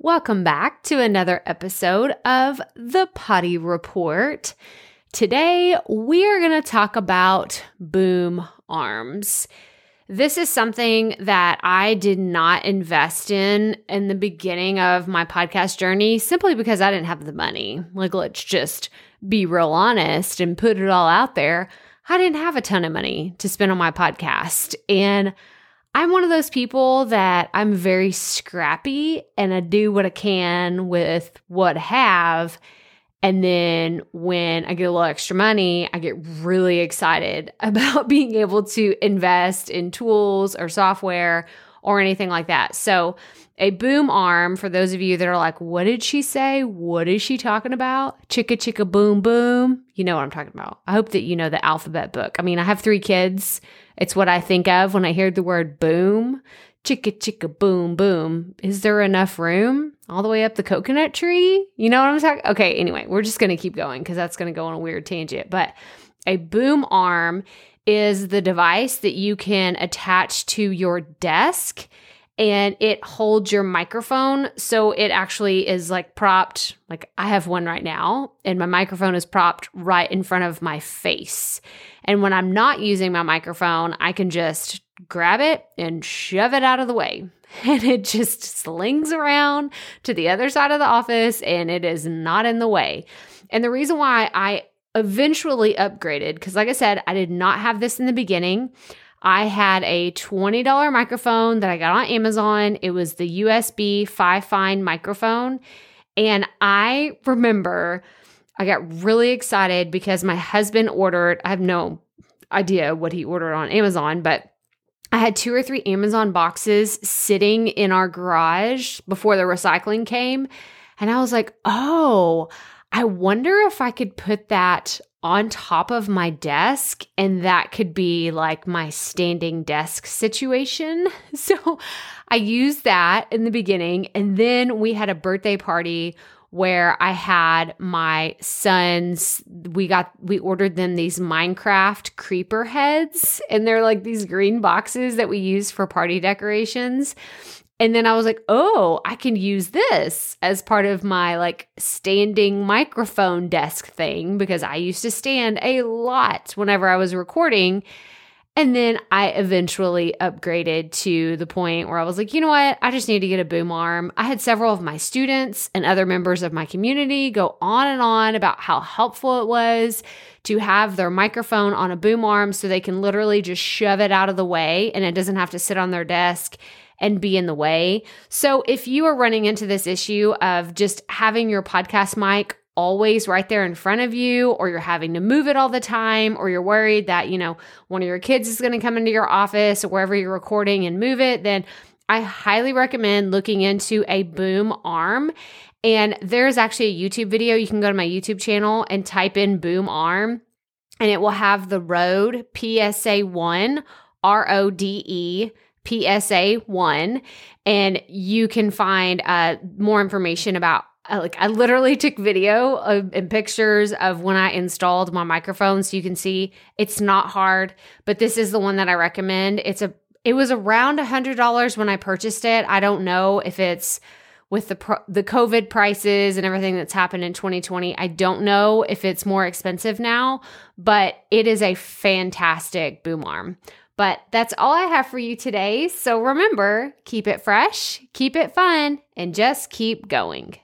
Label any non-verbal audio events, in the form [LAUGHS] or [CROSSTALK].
Welcome back to another episode of the Potty Report. Today, we are going to talk about boom arms. This is something that I did not invest in in the beginning of my podcast journey simply because I didn't have the money. Like, let's just be real honest and put it all out there. I didn't have a ton of money to spend on my podcast. And I'm one of those people that I'm very scrappy and I do what I can with what I have. And then when I get a little extra money, I get really excited [LAUGHS] about being able to invest in tools or software or anything like that. So, a boom arm, for those of you that are like, what did she say? What is she talking about? Chicka chicka boom boom. You know what I'm talking about. I hope that you know the alphabet book. I mean, I have three kids. It's what I think of when I hear the word boom. Chicka chicka boom boom. Is there enough room all the way up the coconut tree? You know what I'm talking? Okay, anyway, we're just going to keep going because that's going to go on a weird tangent. But a boom arm is the device that you can attach to your desk and it holds your microphone. So it actually is like propped, like I have one right now, and my microphone is propped right in front of my face. And when I'm not using my microphone, I can just grab it and shove it out of the way. [LAUGHS] And it just slings around to the other side of the office and it is not in the way. And the reason why I eventually upgraded, because like I said, I did not have this in the beginning. I had a $20 microphone that I got on Amazon. It was the USB Fifine microphone. And I remember I got really excited because my husband ordered, I have no idea what he ordered on Amazon, but I had two or three Amazon boxes sitting in our garage before the recycling came. And I was like, oh, I wonder if I could put that on top of my desk and that could be like my standing desk situation. [LAUGHS] So I used that in the beginning. And then we had a birthday party where I had my sons, we got, we ordered them these Minecraft creeper heads, and they're like these green boxes that we use for party decorations. And then I was like, oh, I can use this as part of my like standing microphone desk thing because I used to stand a lot whenever I was recording. And then I eventually upgraded to the point where I was like, you know what? I just need to get a boom arm. I had several of my students and other members of my community go on and on about how helpful it was to have their microphone on a boom arm so they can literally just shove it out of the way and it doesn't have to sit on their desk and be in the way. So if you are running into this issue of just having your podcast mic always right there in front of you, or you're having to move it all the time, or you're worried that, you know, one of your kids is going to come into your office or wherever you're recording and move it, then I highly recommend looking into a boom arm. And there's actually a YouTube video. You can go to my YouTube channel and type in boom arm, and it will have the Rode PSA 1 R O D E PSA 1 and you can find uh, more information about uh, like I literally took video of, and pictures of when I installed my microphone so you can see it's not hard, but this is the one that I recommend. It's a it was around a $100 when I purchased it. I don't know if it's with the pro- the COVID prices and everything that's happened in 2020. I don't know if it's more expensive now, but it is a fantastic boom arm. But that's all I have for you today. So remember, keep it fresh, keep it fun, and just keep going.